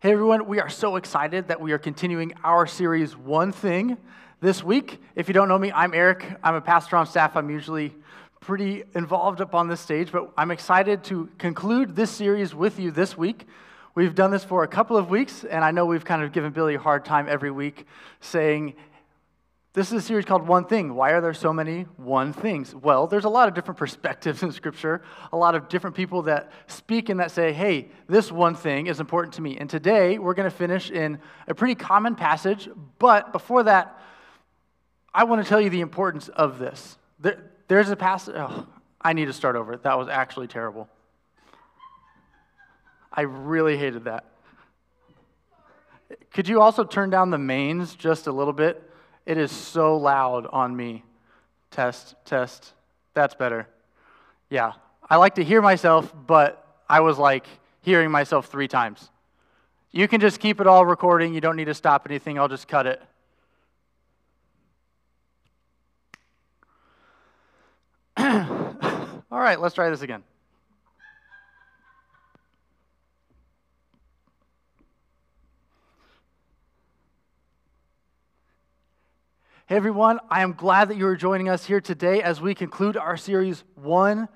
Hey everyone, we are so excited that we are continuing our series One Thing this week. If you don't know me, I'm Eric. I'm a pastor on staff. I'm usually pretty involved up on this stage, but I'm excited to conclude this series with you this week. We've done this for a couple of weeks, and I know we've kind of given Billy a hard time every week saying, this is a series called One Thing. Why are there so many one things? Well, there's a lot of different perspectives in Scripture, a lot of different people that speak and that say, hey, this one thing is important to me. And today we're going to finish in a pretty common passage, but before that, I want to tell you the importance of this. There, there's a passage, oh, I need to start over. That was actually terrible. I really hated that. Could you also turn down the mains just a little bit? It is so loud on me. Test, test. That's better. Yeah. I like to hear myself, but I was like hearing myself three times. You can just keep it all recording. You don't need to stop anything. I'll just cut it. all right, let's try this again. Hey everyone, I am glad that you are joining us here today as we conclude our series, One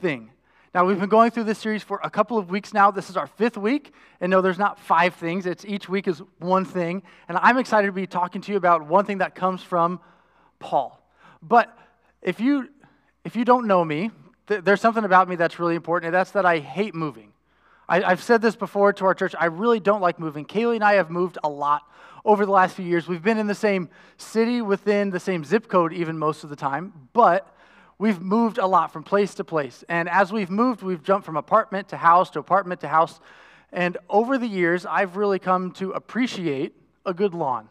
Thing. Now, we've been going through this series for a couple of weeks now. This is our fifth week, and no, there's not five things. It's each week is one thing. And I'm excited to be talking to you about one thing that comes from Paul. But if you if you don't know me, th- there's something about me that's really important, and that's that I hate moving. I, have said this before to our church. I really don't like moving. Kaylee and I have moved a lot over the last few years. We've been in the same city within the same zip code, even most of the time, but we've moved a lot from place to place. And as we've moved, we've jumped from apartment to house to apartment to house. And over the years, I've really come to appreciate a good lawn.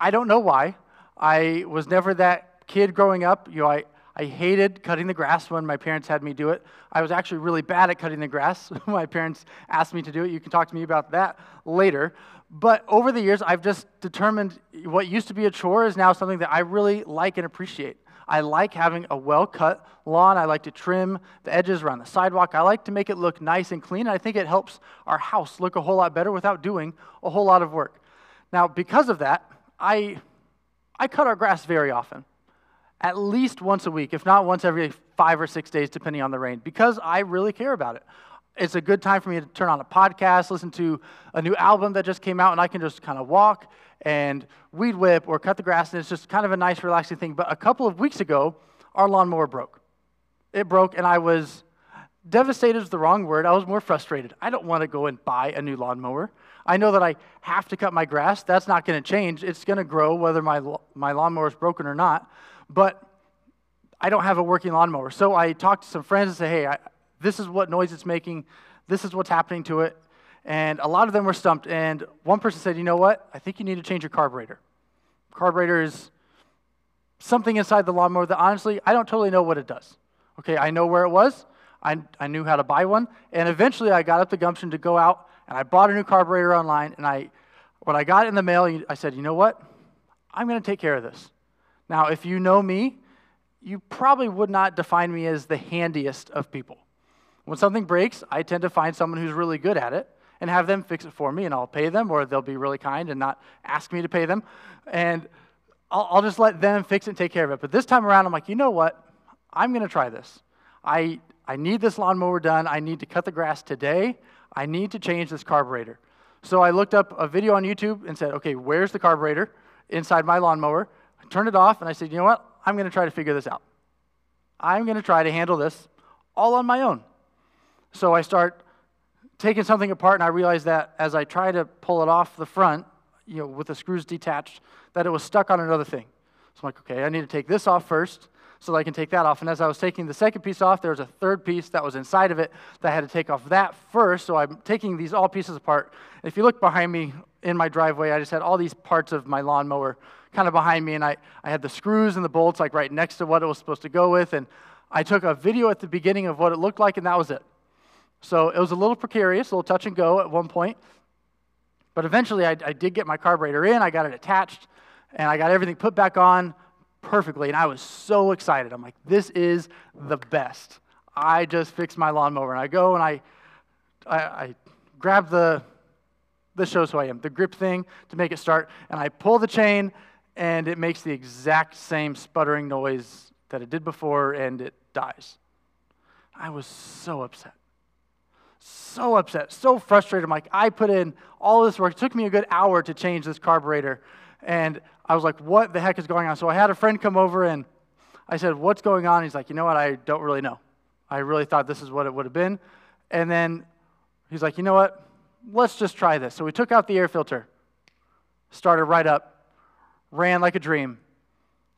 I don't know why. I was never that kid growing up. You know, I, I hated cutting the grass when my parents had me do it. I was actually really bad at cutting the grass. my parents asked me to do it. You can talk to me about that later. But over the years, I've just determined what used to be a chore is now something that I really like and appreciate. I like having a well cut lawn. I like to trim the edges around the sidewalk. I like to make it look nice and clean. And I think it helps our house look a whole lot better without doing a whole lot of work. Now, because of that, I, I cut our grass very often at least once a week, if not once every five or six days, depending on the rain, because I really care about it. It's a good time for me to turn on a podcast, listen to a new album that just came out, and I can just kind of walk and weed whip or cut the grass, and it's just kind of a nice, relaxing thing. But a couple of weeks ago, our lawnmower broke. It broke, and I was devastated is the wrong word. I was more frustrated. I don't want to go and buy a new lawnmower. I know that I have to cut my grass. That's not going to change. It's going to grow whether my, my lawnmower is broken or not but I don't have a working lawnmower. So I talked to some friends and said, hey, I, this is what noise it's making. This is what's happening to it. And a lot of them were stumped. And one person said, you know what? I think you need to change your carburetor. Carburetor is something inside the lawnmower that honestly, I don't totally know what it does. Okay, I know where it was. I, I knew how to buy one. And eventually I got up the gumption to go out and I bought a new carburetor online. And I, when I got it in the mail, I said, you know what? I'm going to take care of this. Now, if you know me, you probably would not define me as the handiest of people. When something breaks, I tend to find someone who's really good at it and have them fix it for me, and I'll pay them, or they'll be really kind and not ask me to pay them. And I'll, I'll just let them fix it and take care of it. But this time around, I'm like, you know what? I'm going to try this. I, I need this lawnmower done. I need to cut the grass today. I need to change this carburetor. So I looked up a video on YouTube and said, okay, where's the carburetor inside my lawnmower? turned it off, and I said, you know what? I'm going to try to figure this out. I'm going to try to handle this all on my own. So I start taking something apart, and I realize that as I try to pull it off the front, you know, with the screws detached, that it was stuck on another thing. So I'm like, okay, I need to take this off first so that I can take that off. And as I was taking the second piece off, there was a third piece that was inside of it that I had to take off that first. So I'm taking these all pieces apart. If you look behind me in my driveway, I just had all these parts of my lawnmower kind of behind me, and I, I had the screws and the bolts like right next to what it was supposed to go with. And I took a video at the beginning of what it looked like, and that was it. So it was a little precarious, a little touch and go at one point. But eventually, I, I did get my carburetor in, I got it attached, and I got everything put back on perfectly. And I was so excited. I'm like, this is the best. I just fixed my lawnmower. And I go and I, I, I grab the this shows who I am. The grip thing to make it start, and I pull the chain, and it makes the exact same sputtering noise that it did before, and it dies. I was so upset. So upset, so frustrated. I'm like, I put in all this work. It took me a good hour to change this carburetor. And I was like, what the heck is going on? So I had a friend come over and I said, What's going on? He's like, You know what? I don't really know. I really thought this is what it would have been. And then he's like, You know what? Let's just try this. So we took out the air filter, started right up, ran like a dream.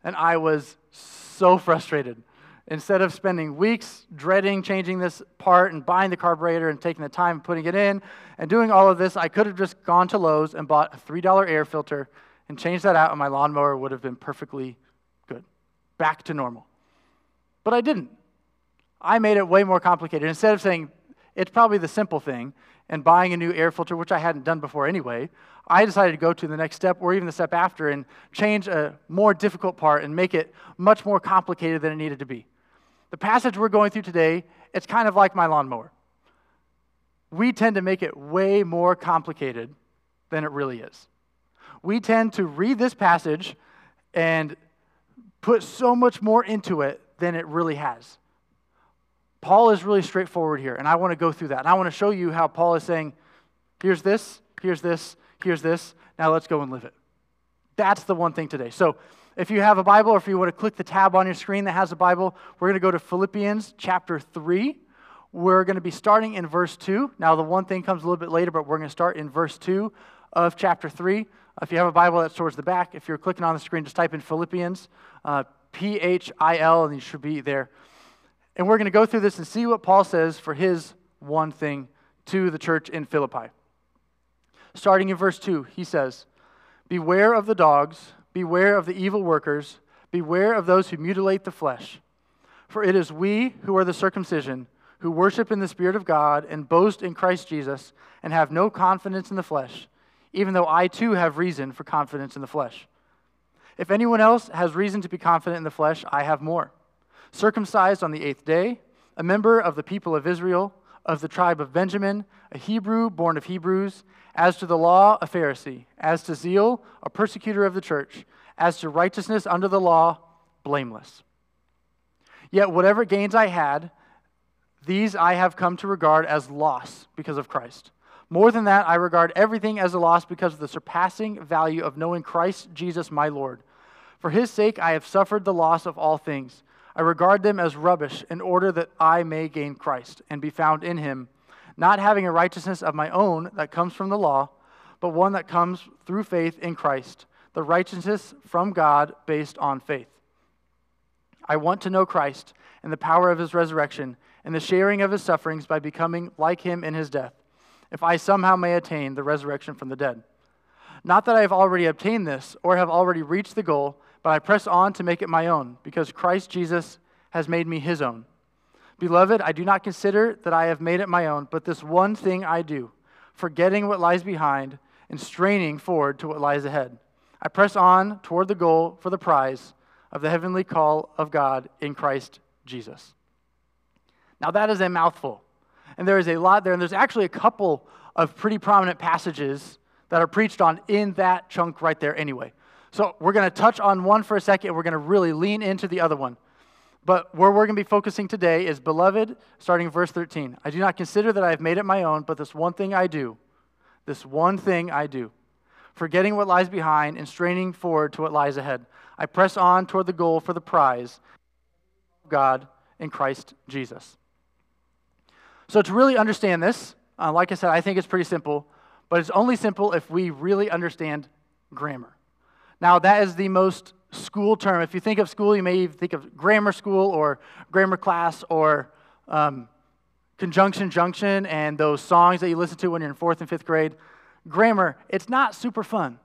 And I was so frustrated. Instead of spending weeks dreading changing this part and buying the carburetor and taking the time putting it in and doing all of this, I could have just gone to Lowe's and bought a $3 air filter and changed that out, and my lawnmower would have been perfectly good, back to normal. But I didn't. I made it way more complicated. Instead of saying it's probably the simple thing and buying a new air filter, which I hadn't done before anyway, I decided to go to the next step or even the step after and change a more difficult part and make it much more complicated than it needed to be. The passage we're going through today, it's kind of like my lawnmower. We tend to make it way more complicated than it really is. We tend to read this passage and put so much more into it than it really has. Paul is really straightforward here, and I want to go through that. And I want to show you how Paul is saying, here's this, here's this, here's this, now let's go and live it. That's the one thing today. So if you have a Bible or if you want to click the tab on your screen that has a Bible, we're going to go to Philippians chapter 3. We're going to be starting in verse 2. Now, the one thing comes a little bit later, but we're going to start in verse 2 of chapter 3. If you have a Bible, that's towards the back. If you're clicking on the screen, just type in Philippians, uh, P H I L, and you should be there. And we're going to go through this and see what Paul says for his one thing to the church in Philippi. Starting in verse 2, he says, Beware of the dogs Beware of the evil workers. Beware of those who mutilate the flesh. For it is we who are the circumcision, who worship in the Spirit of God and boast in Christ Jesus, and have no confidence in the flesh, even though I too have reason for confidence in the flesh. If anyone else has reason to be confident in the flesh, I have more. Circumcised on the eighth day, a member of the people of Israel, of the tribe of Benjamin, a Hebrew born of Hebrews as to the law, a Pharisee. As to zeal, a persecutor of the church. As to righteousness under the law, blameless. Yet whatever gains I had, these I have come to regard as loss because of Christ. More than that, I regard everything as a loss because of the surpassing value of knowing Christ Jesus my Lord. For his sake I have suffered the loss of all things. I regard them as rubbish in order that I may gain Christ and be found in him not having a righteousness of my own that comes from the law, but one that comes through faith in Christ, the righteousness from God based on faith. I want to know Christ and the power of his resurrection and the sharing of his sufferings by becoming like him in his death, if I somehow may attain the resurrection from the dead. Not that I have already obtained this or have already reached the goal, but I press on to make it my own, because Christ Jesus has made me his own. Beloved, I do not consider that I have made it my own, but this one thing I do, forgetting what lies behind and straining forward to what lies ahead. I press on toward the goal for the prize of the heavenly call of God in Christ Jesus. Now, that is a mouthful. And there is a lot there, and there's actually a couple of pretty prominent passages that are preached on in that chunk right there, anyway. So, we're going to touch on one for a second, we're going to really lean into the other one. But where we're going to be focusing today is, Beloved, starting verse 13. I do not consider that I have made it my own, but this one thing I do, this one thing I do, forgetting what lies behind and straining forward to what lies ahead. I press on toward the goal for the prize of God in Christ Jesus. So, to really understand this, uh, like I said, I think it's pretty simple, but it's only simple if we really understand grammar. Now, that is the most school term. If you think of school, you may even think of grammar school or grammar class or um, conjunction junction and those songs that you listen to when you're in fourth and fifth grade. Grammar, it's not super fun.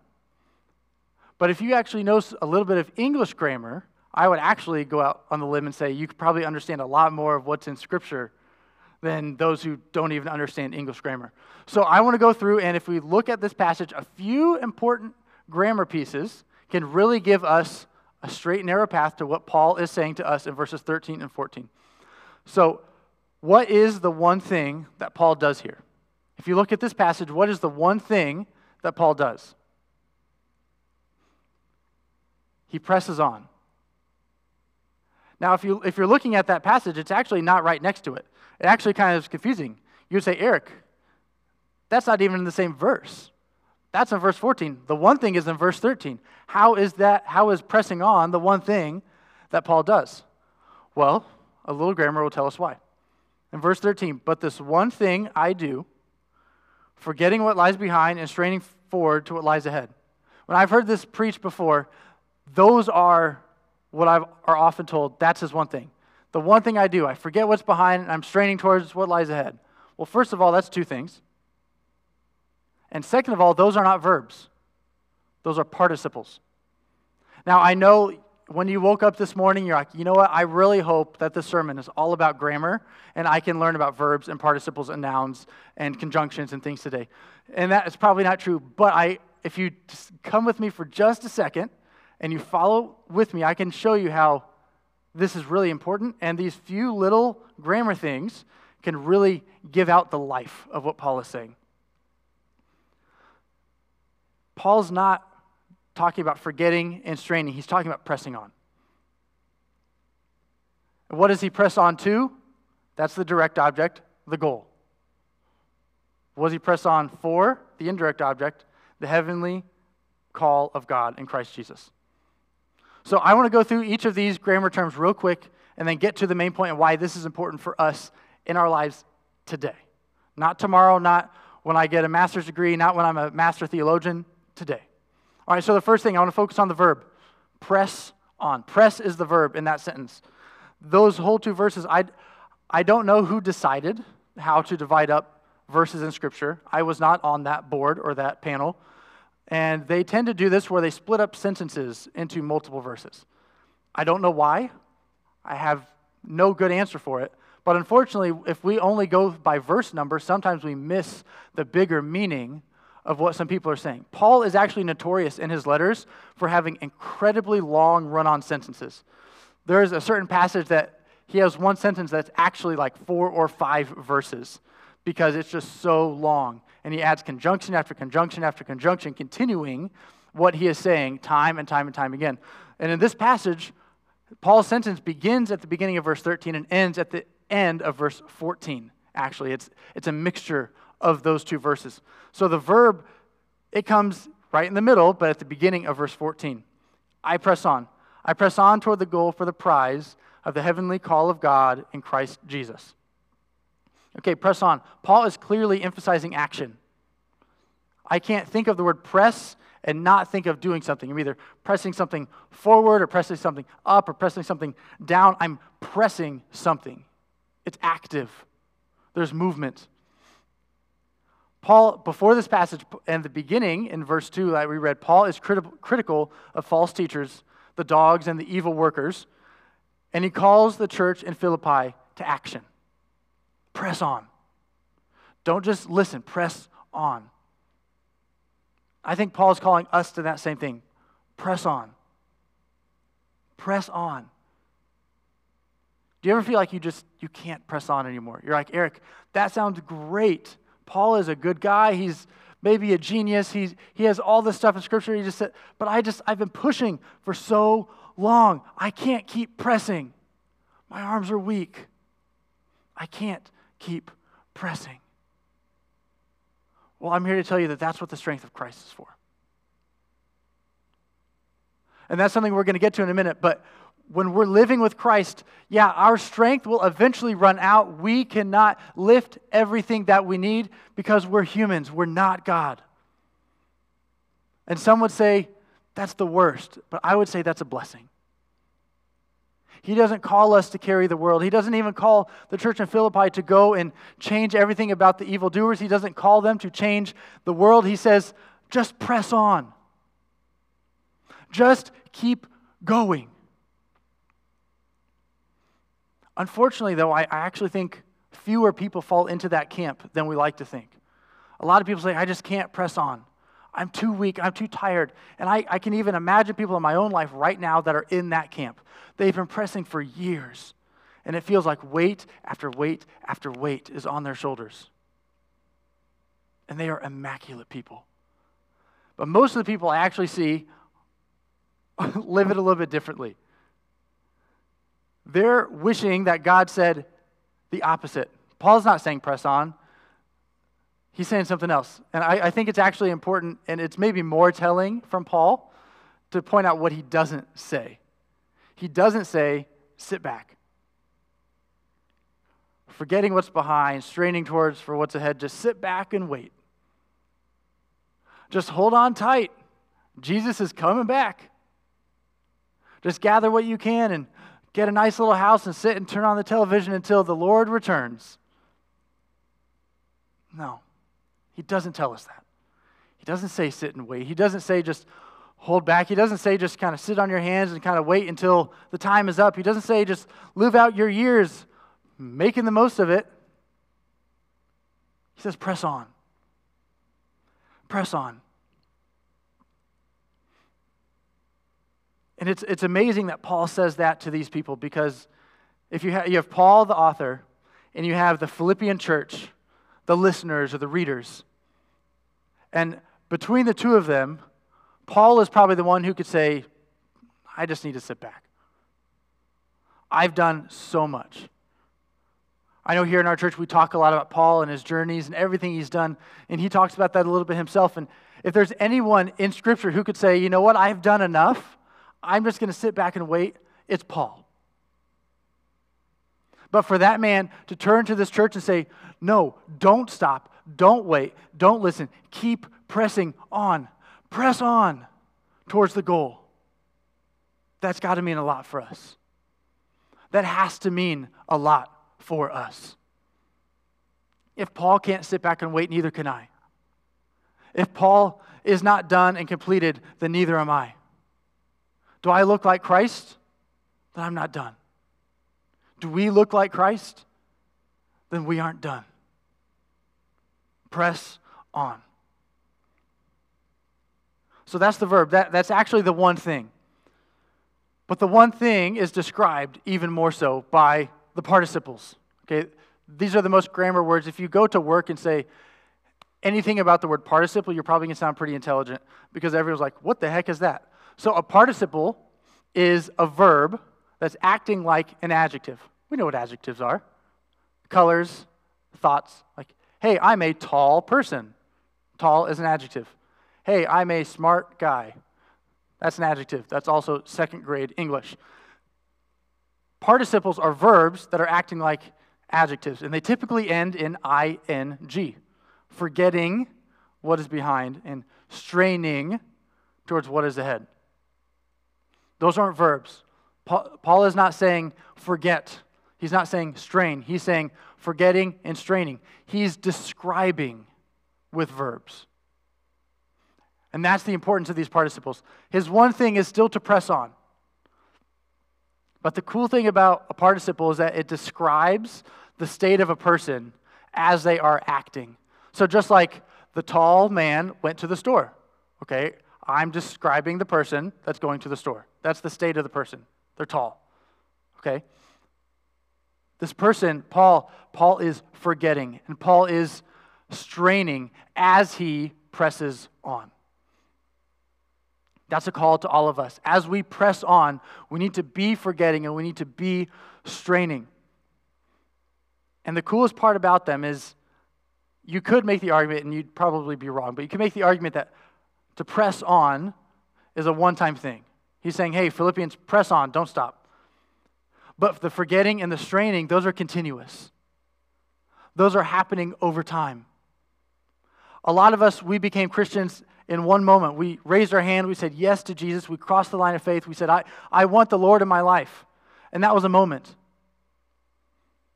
But if you actually know a little bit of English grammar, I would actually go out on the limb and say you could probably understand a lot more of what's in Scripture than those who don't even understand English grammar. So I want to go through, and if we look at this passage, a few important grammar pieces can really give us a straight and narrow path to what Paul is saying to us in verses 13 and 14. So, what is the one thing that Paul does here? If you look at this passage, what is the one thing that Paul does? He presses on. Now, if, you, if you're looking at that passage, it's actually not right next to it. It actually kind of is confusing. You would say, Eric, that's not even in the same verse. That's in verse 14. The one thing is in verse 13. How is that, how is pressing on the one thing that Paul does? Well, a little grammar will tell us why. In verse 13, but this one thing I do, forgetting what lies behind and straining forward to what lies ahead. When I've heard this preached before, those are what I are often told. That's his one thing. The one thing I do, I forget what's behind and I'm straining towards what lies ahead. Well, first of all, that's two things. And second of all, those are not verbs, those are participles. Now, I know when you woke up this morning, you're like, you know what? I really hope that this sermon is all about grammar and I can learn about verbs and participles and nouns and conjunctions and things today. And that is probably not true. But I, if you come with me for just a second and you follow with me, I can show you how this is really important. And these few little grammar things can really give out the life of what Paul is saying. Paul's not talking about forgetting and straining, he's talking about pressing on. what does he press on to? That's the direct object, the goal. What does he press on for? The indirect object, the heavenly call of God in Christ Jesus. So I want to go through each of these grammar terms real quick and then get to the main point and why this is important for us in our lives today. Not tomorrow, not when I get a master's degree, not when I'm a master theologian, today. All right, so the first thing, I want to focus on the verb press on. Press is the verb in that sentence. Those whole two verses, I, I don't know who decided how to divide up verses in Scripture. I was not on that board or that panel. And they tend to do this where they split up sentences into multiple verses. I don't know why. I have no good answer for it. But unfortunately, if we only go by verse number, sometimes we miss the bigger meaning of what some people are saying. Paul is actually notorious in his letters for having incredibly long run on sentences. There's a certain passage that he has one sentence that's actually like four or five verses because it's just so long. And he adds conjunction after conjunction after conjunction, continuing what he is saying time and time and time again. And in this passage, Paul's sentence begins at the beginning of verse 13 and ends at the end of verse 14. Actually, it's, it's a mixture of those two verses. So the verb, it comes right in the middle, but at the beginning of verse 14. I press on. I press on toward the goal for the prize of the heavenly call of God in Christ Jesus. Okay, press on. Paul is clearly emphasizing action. I can't think of the word press and not think of doing something. I'm either pressing something forward or pressing something up or pressing something down. I'm pressing something. It's active, there's movement. Paul, before this passage and the beginning in verse 2 that we read, Paul is criti- critical of false teachers, the dogs, and the evil workers. And he calls the church in Philippi to action. Press on. Don't just listen, press on. I think Paul is calling us to that same thing. Press on. Press on. Do you ever feel like you just you can't press on anymore? You're like, Eric, that sounds great Paul is a good guy. He's maybe a genius. He's, he has all this stuff in Scripture. He just said, but I just, I've been pushing for so long. I can't keep pressing. My arms are weak. I can't keep pressing. Well, I'm here to tell you that that's what the strength of Christ is for. And that's something we're going to get to in a minute. But when we're living with Christ, yeah, our strength will eventually run out. We cannot lift everything that we need because we're humans, we're not God. And some would say that's the worst, but I would say that's a blessing. He doesn't call us to carry the world. He doesn't even call the church in Philippi to go and change everything about the evildoers. He doesn't call them to change the world. He says, just press on. Just keep going. Unfortunately, though, I, I actually think fewer people fall into that camp than we like to think. A lot of people say, I just can't press on. I'm too weak. I'm too tired. And I, I can even imagine people in my own life right now that are in that camp. They've been pressing for years. And it feels like weight after weight after weight is on their shoulders. and they are immaculate people. But most of the people I actually see live it a little bit differently. They're wishing that God said the opposite. Paul's not saying press on, he's saying something else. And I, I, think it's actually important, and it's maybe more telling from Paul to point out what he doesn't say. He doesn't say, sit back. Forgetting what's behind, straining towards for what's ahead, just sit back and wait. Just hold on tight. Jesus is coming back. Just gather what you can and get a nice little house and sit and turn on the television until the Lord returns. No, he doesn't tell us that. He doesn't say sit and wait. He doesn't say just hold back. He doesn't say just kind of sit on your hands and kind of wait until the time is up. He doesn't say just live out your years making the most of it. He says press on. Press on. And it's, it's amazing that Paul says that to these people because if you have, you have Paul, the author, and you have the Philippian church, the listeners or the readers. And between the two of them, Paul is probably the one who could say, I just need to sit back. I've done so much. I know here in our church we talk a lot about Paul and his journeys and everything he's done, and he talks about that a little bit himself. And if there's anyone in Scripture who could say, you know what, I've done enough, I'm just going to sit back and wait, it's Paul. But for that man to turn to this church and say, no, don't stop, don't wait, don't listen, keep pressing on, press on towards the goal. That's got to mean a lot for us. That has to mean a lot for us. If Paul can't sit back and wait, neither can I. If Paul is not done and completed, then neither am I. Do I look like Christ? Then I'm not done. Do we look like Christ? Then we aren't done. Press on. So that's the verb. That, that's actually the one thing. But the one thing is described even more so by the participles. Okay, these are the most grammar words. If you go to work and say anything about the word participle, you're probably going to sound pretty intelligent because everyone's like, what the heck is that? So a participle is a verb that's acting like an adjective. We know what adjectives are colors, thoughts. Like, hey, I'm a tall person. Tall is an adjective. Hey, I'm a smart guy. That's an adjective. That's also second grade English. Participles are verbs that are acting like adjectives, and they typically end in ing, forgetting what is behind and straining towards what is ahead. Those aren't verbs. Paul is not saying forget. He's not saying strain. He's saying forgetting and straining. He's describing with verbs. And that's the importance of these participles. His one thing is still to press on. But the cool thing about a participle is that it describes the state of a person as they are acting. So just like the tall man went to the store, okay? I'm describing the person that's going to the store. That's the state of the person. They're tall. Okay? This person, Paul, Paul is forgetting, and Paul is straining as he presses on. That's a call to all of us. As we press on, we need to be forgetting and we need to be straining. And the coolest part about them is you could make the argument, and you'd probably be wrong, but you could make the argument that to press on is a one time thing. He's saying, hey, Philippians, press on, don't stop. But the forgetting and the straining, those are continuous, those are happening over time. A lot of us, we became Christians in one moment. We raised our hand, we said yes to Jesus, we crossed the line of faith, we said, I, I want the Lord in my life. And that was a moment.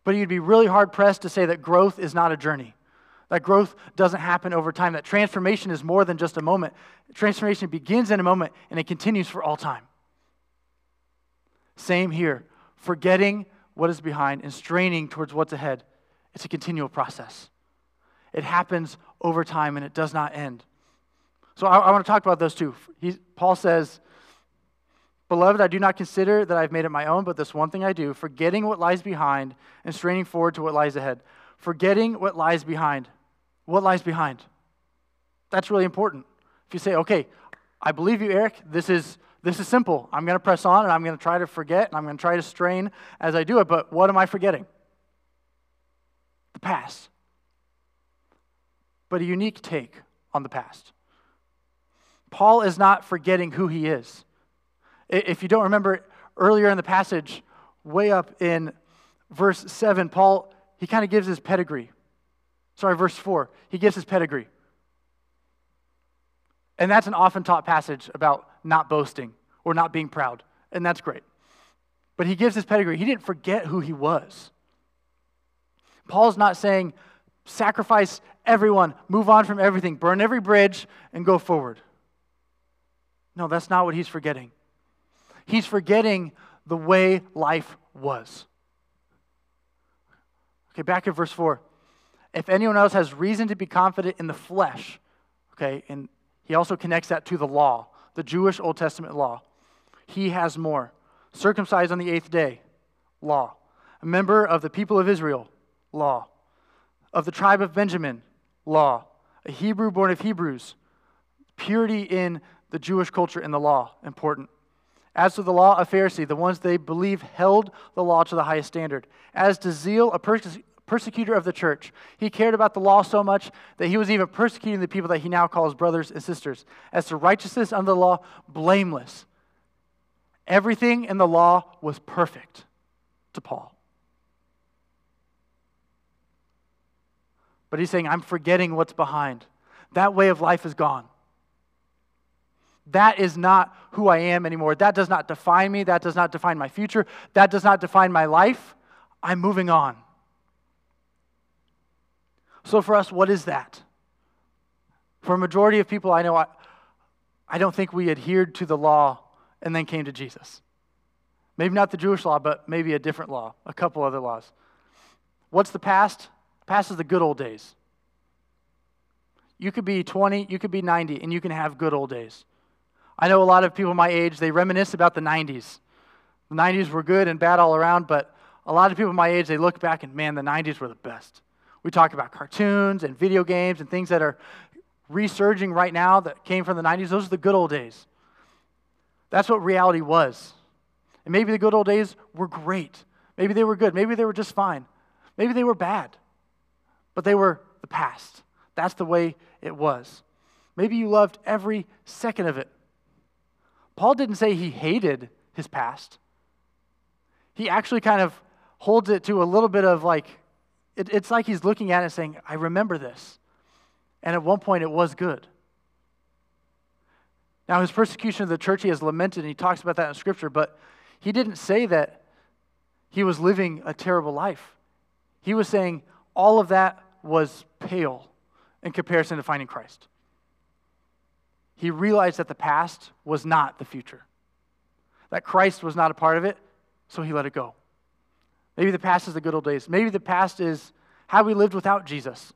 But you'd be really hard pressed to say that growth is not a journey. That growth doesn't happen over time. That transformation is more than just a moment. Transformation begins in a moment and it continues for all time. Same here. Forgetting what is behind and straining towards what's ahead. It's a continual process. It happens over time and it does not end. So I, I want to talk about those two. He, Paul says, Beloved, I do not consider that I've made it my own, but this one thing I do, forgetting what lies behind and straining forward to what lies ahead. Forgetting what lies behind. What lies behind? That's really important. If you say, okay, I believe you, Eric, this is, this is simple. I'm going to press on and I'm going to try to forget and I'm going to try to strain as I do it, but what am I forgetting? The past. But a unique take on the past. Paul is not forgetting who he is. If you don't remember earlier in the passage, way up in verse 7, Paul, he kind of gives his pedigree. Sorry, verse 4, he gives his pedigree. And that's an often taught passage about not boasting or not being proud, and that's great. But he gives his pedigree. He didn't forget who he was. Paul's not saying, sacrifice everyone, move on from everything, burn every bridge, and go forward. No, that's not what he's forgetting. He's forgetting the way life was. Okay, back at verse 4. If anyone else has reason to be confident in the flesh, okay, and he also connects that to the law, the Jewish Old Testament law. He has more. Circumcised on the eighth day, law. A member of the people of Israel, law. Of the tribe of Benjamin, law. A Hebrew born of Hebrews, purity in the Jewish culture and the law, important. As to the law, a Pharisee, the ones they believe held the law to the highest standard. As to zeal, a pers- persecutor of the church. He cared about the law so much that he was even persecuting the people that he now calls brothers and sisters. As to righteousness under the law, blameless. Everything in the law was perfect to Paul. But he's saying, I'm forgetting what's behind. That way of life is gone. That is not who I am anymore. That does not define me. That does not define my future. That does not define my life. I'm moving on. So, for us, what is that? For a majority of people I know, I, I don't think we adhered to the law and then came to Jesus. Maybe not the Jewish law, but maybe a different law, a couple other laws. What's the past? Past is the good old days. You could be 20, you could be 90, and you can have good old days. I know a lot of people my age, they reminisce about the 90s. The 90s were good and bad all around, but a lot of people my age, they look back and man, the 90s were the best. We talk about cartoons and video games and things that are resurging right now that came from the 90s. Those are the good old days. That's what reality was. And maybe the good old days were great. Maybe they were good. Maybe they were just fine. Maybe they were bad. But they were the past. That's the way it was. Maybe you loved every second of it. Paul didn't say he hated his past. He actually kind of holds it to a little bit of like, it, it's like he's looking at it saying, I remember this. And at one point it was good. Now, his persecution of the church, he has lamented, and he talks about that in Scripture, but he didn't say that he was living a terrible life. He was saying all of that was pale in comparison to finding Christ he realized that the past was not the future, that Christ was not a part of it, so he let it go. Maybe the past is the good old days. Maybe the past is how we lived without Jesus.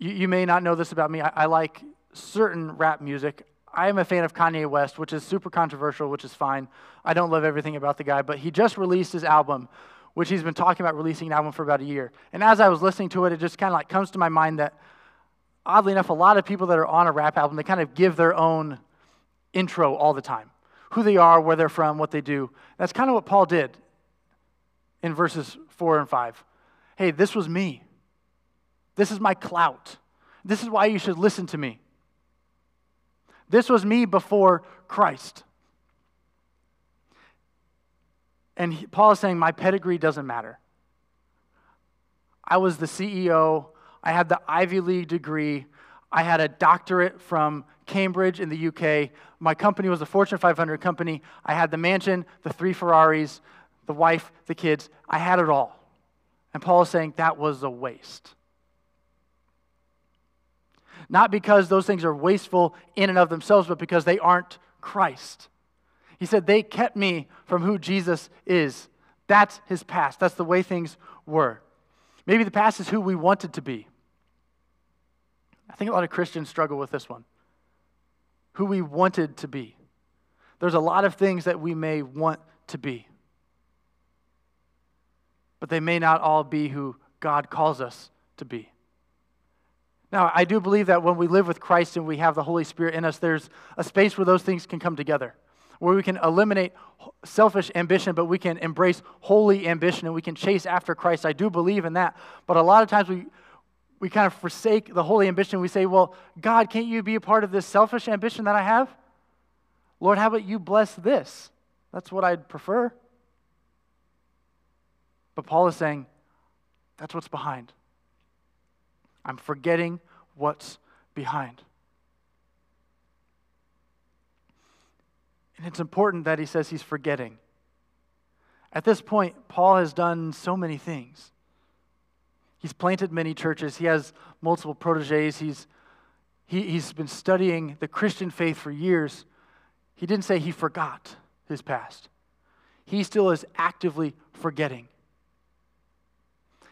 You, you may not know this about me. I, I like certain rap music. I am a fan of Kanye West, which is super controversial, which is fine. I don't love everything about the guy, but he just released his album, which he's been talking about releasing an album for about a year. And as I was listening to it, it just kind of like comes to my mind that oddly enough, a lot of people that are on a rap album, they kind of give their own intro all the time who they are, where they're from, what they do. That's kind of what Paul did in verses 4 and 5. Hey, this was me. This is my clout. This is why you should listen to me. This was me before Christ. And he, Paul is saying, My pedigree doesn't matter. I was the CEO I had the Ivy League degree. I had a doctorate from Cambridge in the UK. My company was a Fortune 500 company. I had the mansion, the three Ferraris, the wife, the kids. I had it all. And Paul is saying that was a waste. Not because those things are wasteful in and of themselves, but because they aren't Christ. He said they kept me from who Jesus is. That's his past. That's the way things were. Maybe the past is who we wanted to be. I think a lot of Christians struggle with this one who we wanted to be. There's a lot of things that we may want to be, but they may not all be who God calls us to be. Now, I do believe that when we live with Christ and we have the Holy Spirit in us, there's a space where those things can come together, where we can eliminate selfish ambition, but we can embrace holy ambition and we can chase after Christ. I do believe in that. But a lot of times we, we kind of forsake the holy ambition. We say, well, God, can't you be a part of this selfish ambition that I have? Lord, how about you bless this? That's what I'd prefer. But Paul is saying, that's what's behind. I'm forgetting what's behind. And it's important that he says he's forgetting. At this point, Paul has done so many things. He's planted many churches, he has multiple proteges, he's, he, he's been studying the Christian faith for years. He didn't say he forgot his past, he still is actively forgetting.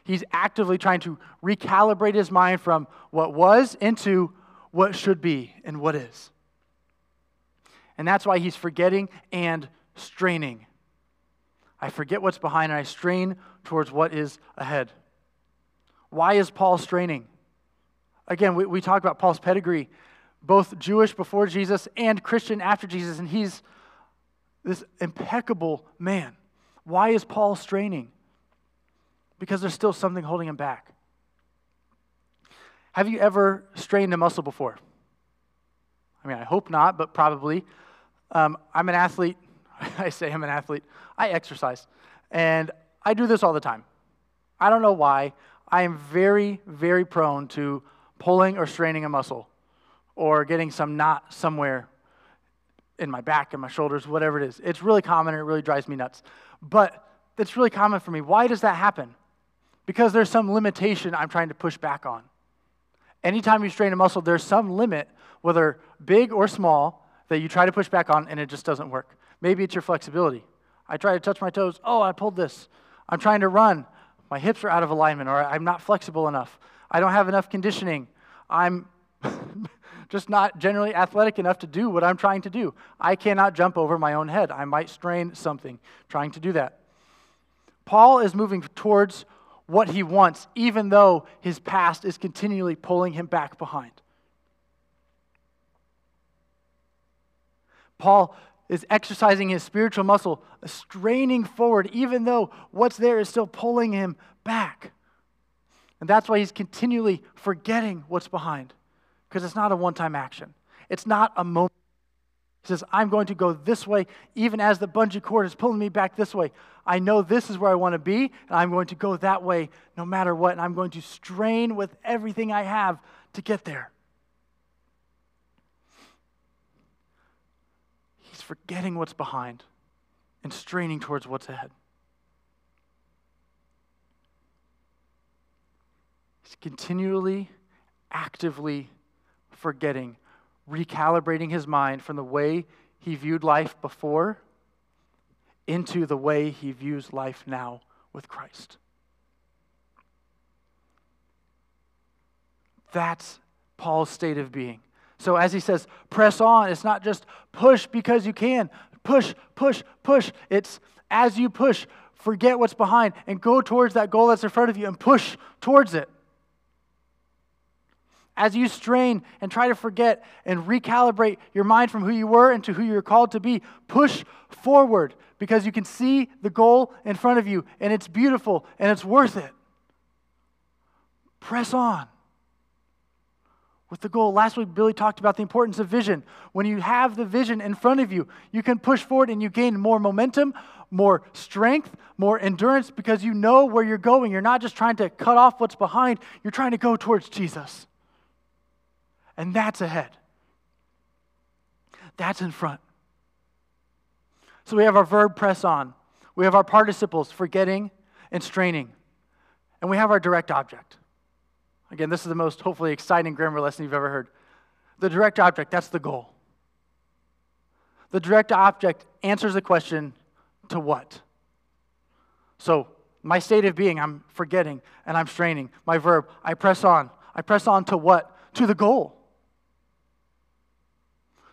He's actively trying to recalibrate his mind from what was into what should be and what is. And that's why he's forgetting and straining. I forget what's behind and I strain towards what is ahead. Why is Paul straining? Again, we, we talk about Paul's pedigree, both Jewish before Jesus and Christian after Jesus, and he's this impeccable man. Why is Paul straining? because there's still something holding him back. Have you ever strained a muscle before? I mean, I hope not, but probably. Um, I'm an athlete. I say I'm an athlete. I exercise. And I do this all the time. I don't know why. I am very, very prone to pulling or straining a muscle or getting some knot somewhere in my back, in my shoulders, whatever it is. It's really common and it really drives me nuts. But it's really common for me. Why does that happen? because there's some limitation I'm trying to push back on. Anytime you strain a muscle, there's some limit, whether big or small, that you try to push back on and it just doesn't work. Maybe it's your flexibility. I try to touch my toes. Oh, I pulled this. I'm trying to run. My hips are out of alignment, or I'm not flexible enough. I don't have enough conditioning. I'm just not generally athletic enough to do what I'm trying to do. I cannot jump over my own head. I might strain something trying to do that. Paul is moving towards what he wants, even though his past is continually pulling him back behind. Paul is exercising his spiritual muscle, straining forward, even though what's there is still pulling him back. And that's why he's continually forgetting what's behind, because it's not a one time action, it's not a moment. He says, I'm going to go this way, even as the bungee cord is pulling me back this way. I know this is where I want to be, and I'm going to go that way no matter what. And I'm going to strain with everything I have to get there. He's forgetting what's behind and straining towards what's ahead. He's continually, actively forgetting recalibrating his mind from the way he viewed life before into the way he views life now with Christ. That's Paul's state of being. So, as he says, press on, it's not just push because you can. Push, push, push. It's as you push, forget what's behind and go towards that goal that's in front of you and push towards it as you strain and try to forget and recalibrate your mind from who you were into who you're called to be, push forward because you can see the goal in front of you and it's beautiful and it's worth it. Press on with the goal. Last week, Billy talked about the importance of vision. When you have the vision in front of you, you can push forward and you gain more momentum, more strength, more endurance because you know where you're going. You're not just trying to cut off what's behind, you're trying to go towards Jesus and that's ahead. That's in front. So we have our verb press on, we have our participles forgetting and straining, and we have our direct object. Again, this is the most hopefully exciting grammar lesson you've ever heard. The direct object, that's the goal. The direct object answers the question to what? So, my state of being, I'm forgetting and I'm straining. My verb, I press on. I press on to what? To the goal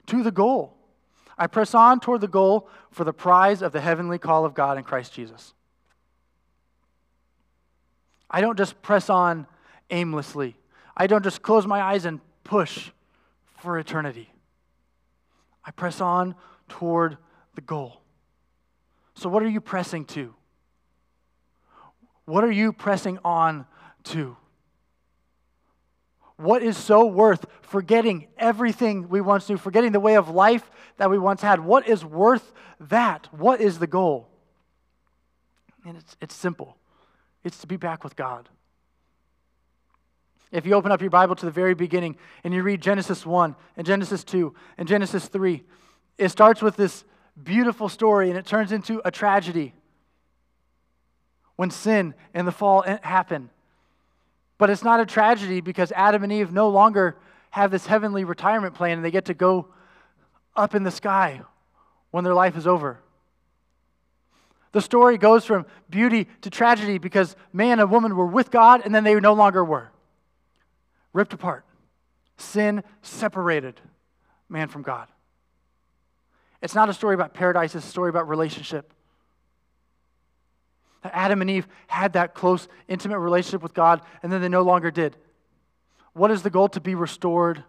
to the goal. I press on toward the goal for the prize of the heavenly call of God in Christ Jesus. I don't just press on aimlessly. I don't just close my eyes and push for eternity. I press on toward the goal. So, what are you pressing to? What are you pressing on to? What is so worth forgetting everything we once knew, forgetting the way of life that we once had? What is worth that? What is the goal? And it's, it's simple it's to be back with God. If you open up your Bible to the very beginning and you read Genesis 1 and Genesis 2 and Genesis 3, it starts with this beautiful story and it turns into a tragedy when sin and the fall happen. But it's not a tragedy because Adam and Eve no longer have this heavenly retirement plan and they get to go up in the sky when their life is over. The story goes from beauty to tragedy because man and woman were with God and then they no longer were. Ripped apart. Sin separated man from God. It's not a story about paradise, it's a story about relationship. Adam and Eve had that close, intimate relationship with God, and then they no longer did. What is the goal? To be restored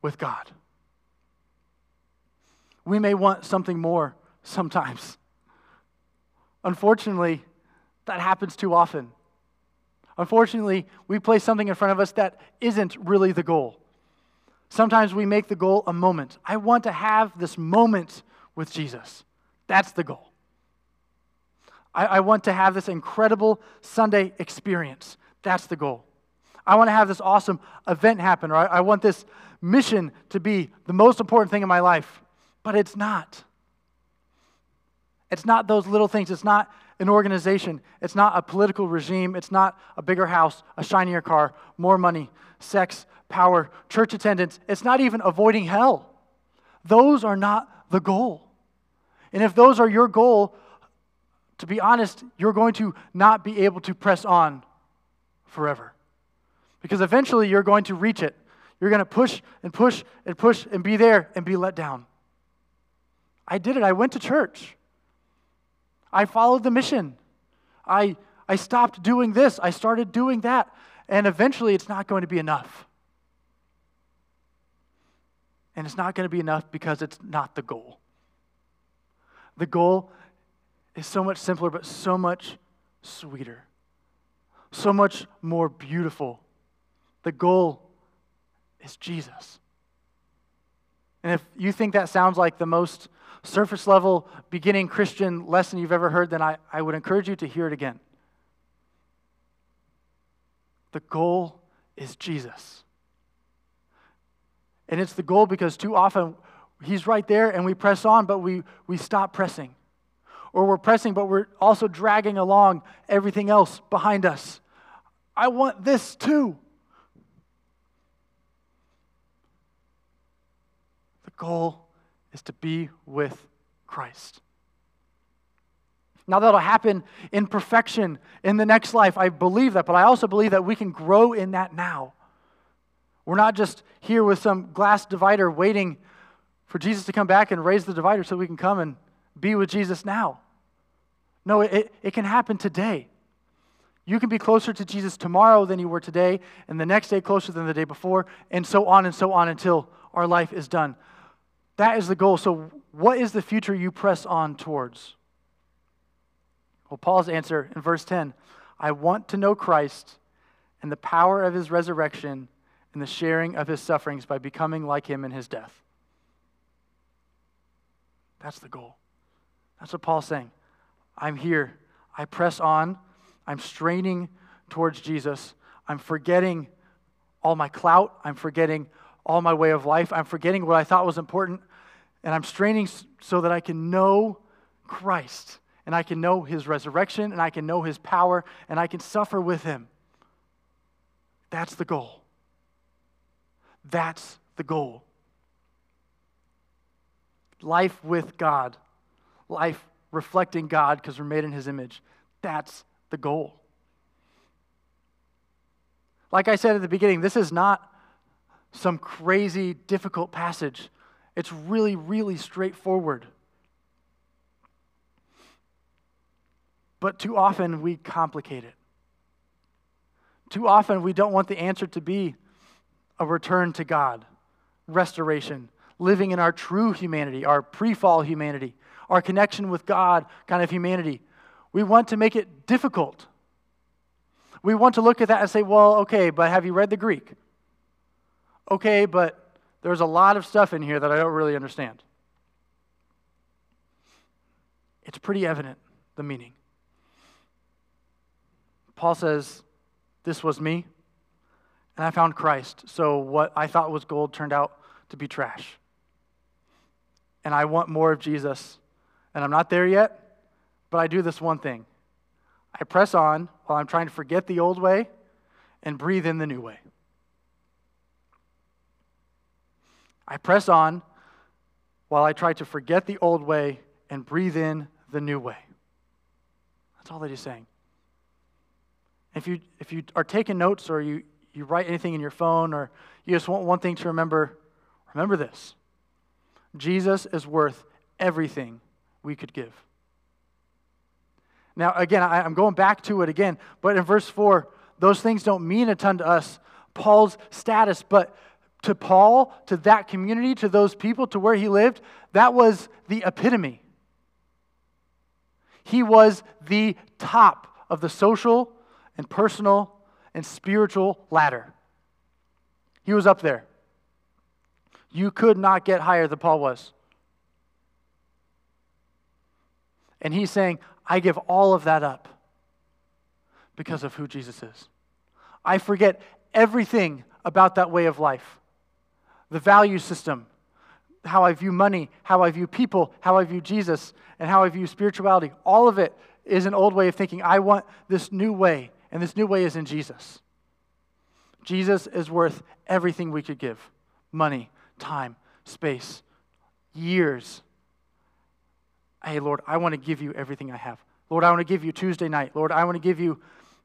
with God. We may want something more sometimes. Unfortunately, that happens too often. Unfortunately, we place something in front of us that isn't really the goal. Sometimes we make the goal a moment. I want to have this moment with Jesus. That's the goal. I, I want to have this incredible Sunday experience. That's the goal. I want to have this awesome event happen, I, I want this mission to be the most important thing in my life. But it's not. It's not those little things. It's not an organization. It's not a political regime. It's not a bigger house, a shinier car, more money, sex, power, church attendance. It's not even avoiding hell. Those are not the goal. And if those are your goal, to be honest, you're going to not be able to press on forever. Because eventually you're going to reach it. You're going to push and push and push and be there and be let down. I did it. I went to church. I followed the mission. I, I stopped doing this. I started doing that. And eventually it's not going to be enough. And it's not going to be enough because it's not the goal. The goal is so much simpler, but so much sweeter, so much more beautiful. The goal is Jesus. And if you think that sounds like the most surface level beginning Christian lesson you've ever heard, then I, I would encourage you to hear it again. The goal is Jesus. And it's the goal because too often he's right there and we press on, but we, we stop pressing or we're pressing, but we're also dragging along everything else behind us. I want this too. The goal is to be with Christ. Now, that'll happen in perfection in the next life. I believe that, but I also believe that we can grow in that now. We're not just here with some glass divider waiting for Jesus to come back and raise the divider so we can come and be with Jesus now. No, it, it can happen today. You can be closer to Jesus tomorrow than you were today, and the next day closer than the day before, and so on and so on until our life is done. That is the goal. So, what is the future you press on towards? Well, Paul's answer in verse 10 I want to know Christ and the power of his resurrection and the sharing of his sufferings by becoming like him in his death. That's the goal. That's what Paul's saying. I'm here. I press on. I'm straining towards Jesus. I'm forgetting all my clout. I'm forgetting all my way of life. I'm forgetting what I thought was important. And I'm straining so that I can know Christ and I can know his resurrection and I can know his power and I can suffer with him. That's the goal. That's the goal. Life with God, life reflecting God because we're made in his image. That's the goal. Like I said at the beginning, this is not some crazy, difficult passage. It's really, really straightforward. But too often we complicate it. Too often we don't want the answer to be a return to God, restoration, living in our true humanity, our pre fall humanity, our connection with God kind of humanity. We want to make it difficult. We want to look at that and say, well, okay, but have you read the Greek? Okay, but there's a lot of stuff in here that I don't really understand. It's pretty evident, the meaning. Paul says, This was me, and I found Christ. So what I thought was gold turned out to be trash. And I want more of Jesus. And I'm not there yet, but I do this one thing I press on while I'm trying to forget the old way and breathe in the new way. I press on while I try to forget the old way and breathe in the new way. That's all that he's saying. If you, if you are taking notes or you, you write anything in your phone or you just want one thing to remember, remember this Jesus is worth everything we could give. Now, again, I, am going back to it again, but in verse 4, those things don't mean a ton to us, Paul's status, but to Paul, to that community, to those people, to where he lived, that was the epitome. He was the top of the social and personal and spiritual ladder. He was up there. You could not get higher than Paul was. And he's saying, I give all of that up because of who Jesus is. I forget everything about that way of life the value system, how I view money, how I view people, how I view Jesus, and how I view spirituality. All of it is an old way of thinking. I want this new way, and this new way is in Jesus. Jesus is worth everything we could give money, time, space, years hey, Lord, I want to give you everything I have. Lord, I want to give you Tuesday night. Lord, I want to give you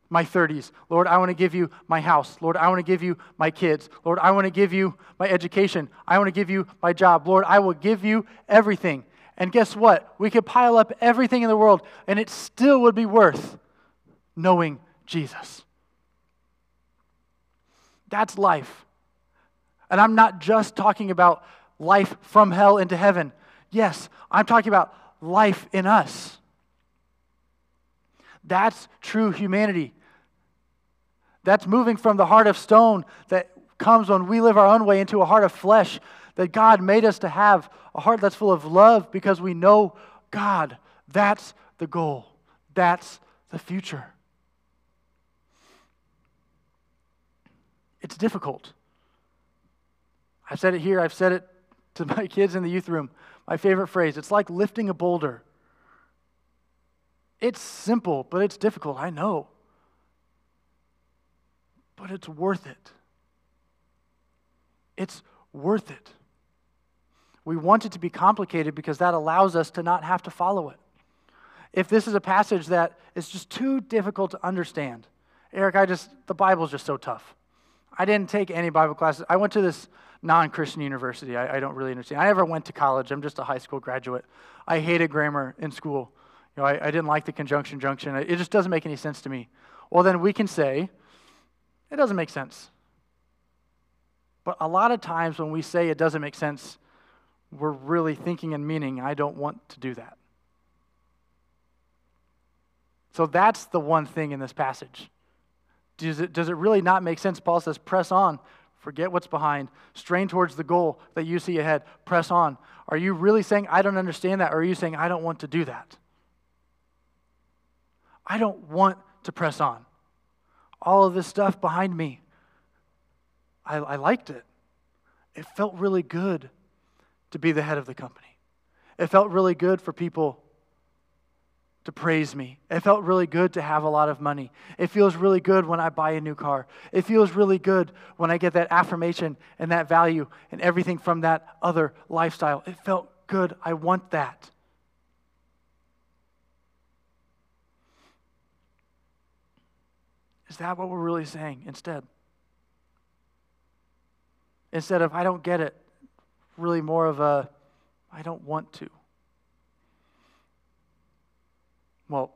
my 30s. Lord, I want to give you my house. Lord, I want to give you my kids. Lord, I want to give you my education. I want to give you my job. Lord, I will give you everything. And guess what? We could pile up everything in the world, and it still would be worth knowing Jesus. That's life. And I'm not just talking about life from hell into heaven. Yes, I'm talking about life in us. That's true humanity. That's moving from the heart of stone that comes when we live our own way into a heart of flesh that God made us to have, a heart that's full of love because we know God. That's the goal. That's the future. It's difficult. I've said it here, I've said it to my kids in the youth room. My favorite phrase it's like lifting a boulder. It's simple, but it's difficult, I know. But it's worth it. It's worth it. We want it to be complicated because that allows us to not have to follow it. If this is a passage that is just too difficult to understand, Eric, I just, the Bible's just so tough. I didn't take any Bible classes. I went to this non Christian university. I, I, don't really understand. I never went to college. I'm just a high school graduate. I hated grammar in school. You know, I, I didn't like the conjunction junction. It just doesn't make any sense to me. Well, then we can say, it doesn't make sense. But a lot of times when we say it doesn't make sense, we're really thinking and meaning, I don't want to do that. So that's the one thing in this passage. Does it, does it really not make sense? Paul says, press on, Forget what's behind. Strain towards the goal that you see ahead. Press on. Are you really saying, I don't understand that? Or are you saying, I don't want to do that? I don't want to press on. All of this stuff behind me, I, I liked it. It felt really good to be the head of the company. It felt really good for people to praise me. It felt really good to have a lot of money. It feels really good when I buy a new car. It feels really good when I get that affirmation and that value and everything from that other lifestyle. It felt good. I want that. Is that what we're really saying instead? Instead of, I don't get it, really more of a, I don't want to. Well,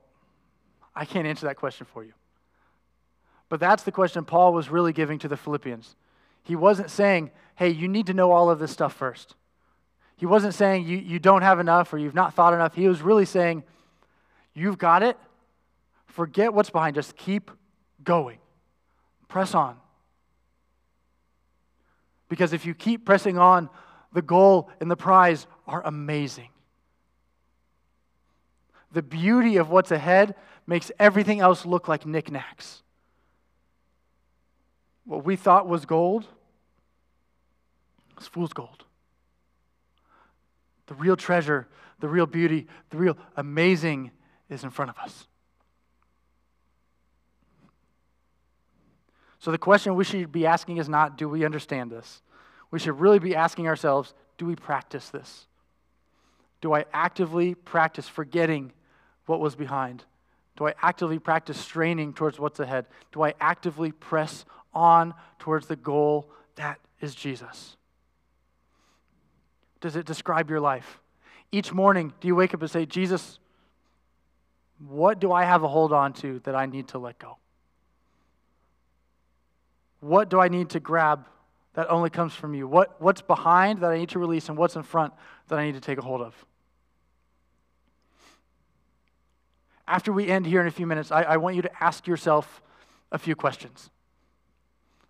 I can't answer that question for you. But that's the question Paul was really giving to the Philippians. He wasn't saying, hey, you need to know all of this stuff first. He wasn't saying you, you don't have enough or you've not thought enough. He was really saying, you've got it. Forget what's behind. Just keep going. Press on. Because if you keep pressing on, the goal and the prize are amazing. The beauty of what's ahead makes everything else look like knickknacks. What we thought was gold is fool's gold. The real treasure, the real beauty, the real amazing is in front of us. So the question we should be asking is not, do we understand this? We should really be asking ourselves, do we practice this? Do I actively practice forgetting what was behind? Do I actively practice straining towards what's ahead? Do I actively press on towards the goal that is Jesus? Does it describe your life? Each morning, do you wake up and say, Jesus, what do I have a hold on to that I need to let go? What do I need to grab that only comes from you? What, what's behind that I need to release, and what's in front that I need to take a hold of? After we end here in a few minutes, I, I want you to ask yourself a few questions.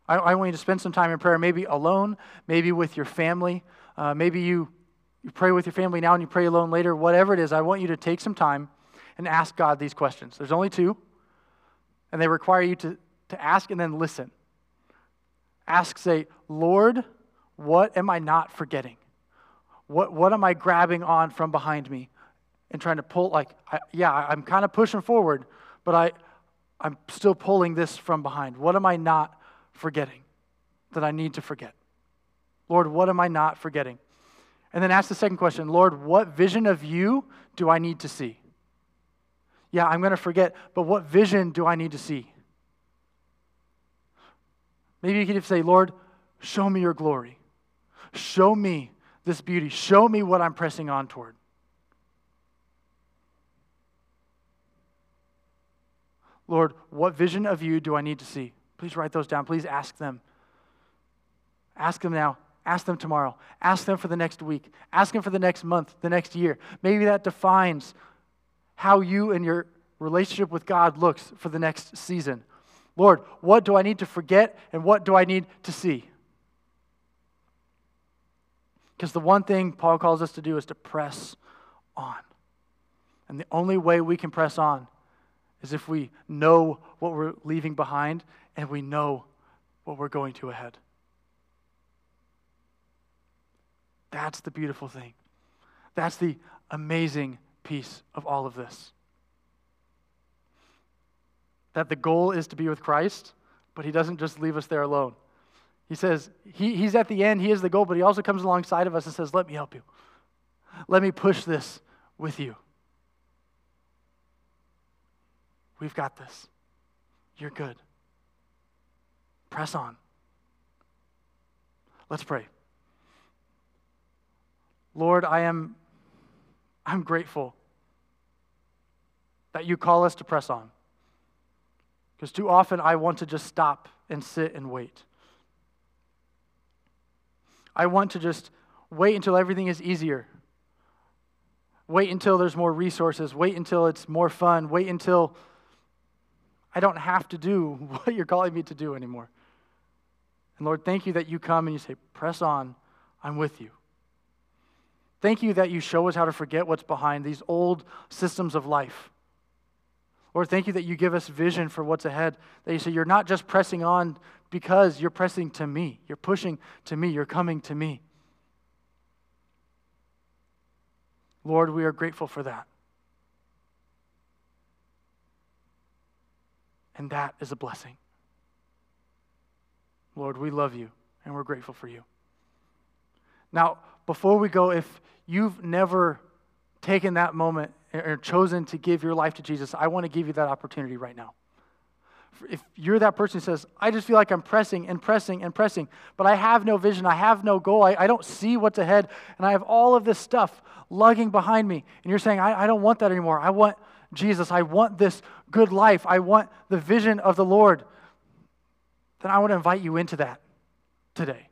I, I, want you to spend some time in prayer, maybe alone, maybe with your family. Uh, maybe you, you pray with your family now and you pray alone later. Whatever it is, I want you to take some time and ask God these questions. There's only two, and they require you to, to ask and then listen ask, say, Lord, what am I not forgetting? What, what am I grabbing on from behind me and trying to pull? Like, I, yeah, I'm kind of pushing forward, but I, I'm still pulling this from behind. What am I not forgetting that I need to forget? Lord, what am I not forgetting? And then ask the second question Lord, what vision of you do I need to see? Yeah, I'm going to forget, but what vision do I need to see? Maybe you could say, Lord, show me your glory. Show me this beauty. Show me what I'm pressing on toward. Lord, what vision of you do I need to see? Please write those down. Please ask them. Ask them now. Ask them tomorrow. Ask them for the next week. Ask them for the next month, the next year. Maybe that defines how you and your relationship with God looks for the next season. Lord, what do I need to forget and what do I need to see? Because the one thing Paul calls us to do is to press on. And the only way we can press on is if we know what we're leaving behind and we know what we're going to ahead. That's the beautiful thing. That's the amazing piece of all of this that the goal is to be with Christ, but he doesn't just leave us there alone. He says, he, He's at the end, He is the goal, but He also comes alongside of us and says, Let me help you. Let me push this with you. We've got this. You're good. Press on. Let's pray. Lord, I am I'm grateful that you call us to press on. Because too often I want to just stop and sit and wait. I want to just wait until everything is easier. Wait until there's more resources. Wait until it's more fun. Wait until I don't have to do what you're calling me to do anymore. And Lord, thank you that you come and you say, Press on, I'm with you. Thank you that you show us how to forget what's behind these old systems of life. Lord, thank you that you give us vision for what's ahead. That you say you're not just pressing on because you're pressing to me. You're pushing to me. You're coming to me. Lord, we are grateful for that. And that is a blessing. Lord, we love you and we're grateful for you. Now, before we go, if you've never taken that moment or chosen to give your life to Jesus, I want to give you that opportunity right now. If you're that person who says, I just feel like I'm pressing and pressing and pressing, but I have no vision, I have no goal, I, I don't see what's ahead, and I have all of this stuff lugging behind me, and you're saying, I, I don't want that anymore. I want Jesus. I want this good life. I want the vision of the Lord. Then I want to invite you into that today.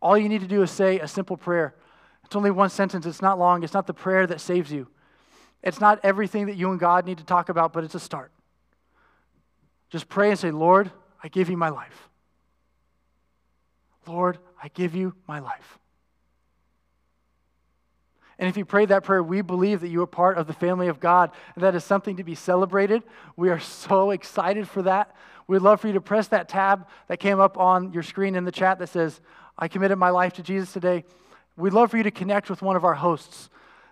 All you need to do is say a simple prayer. It's only one sentence, it's not long, it's not the prayer that saves you. It's not everything that you and God need to talk about, but it's a start. Just pray and say, Lord, I give you my life. Lord, I give you my life. And if you prayed that prayer, we believe that you are part of the family of God. And that is something to be celebrated. We are so excited for that. We'd love for you to press that tab that came up on your screen in the chat that says, I committed my life to Jesus today. We'd love for you to connect with one of our hosts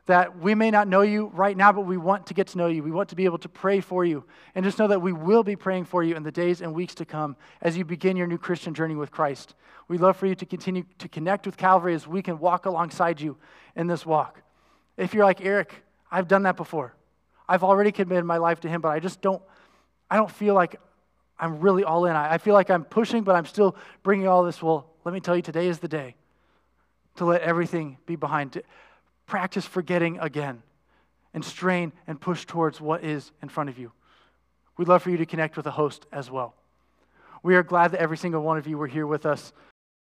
that we may not know you right now, but we want to get to know you. We want to be able to pray for you. And just know that we will be praying for you in the days and weeks to come as you begin your new Christian journey with Christ. We'd love for you to continue to connect with Calvary as we can walk alongside you in this walk. If you're like, Eric, I've done that before. I've already committed my life to Him, but I just don't, I don't feel like I'm really all in. I feel like I'm pushing, but I'm still bringing all this. Well, let me tell you, today is the day to let everything be behind. Practice forgetting again and strain and push towards what is in front of you. We'd love for you to connect with a host as well. We are glad that every single one of you were here with us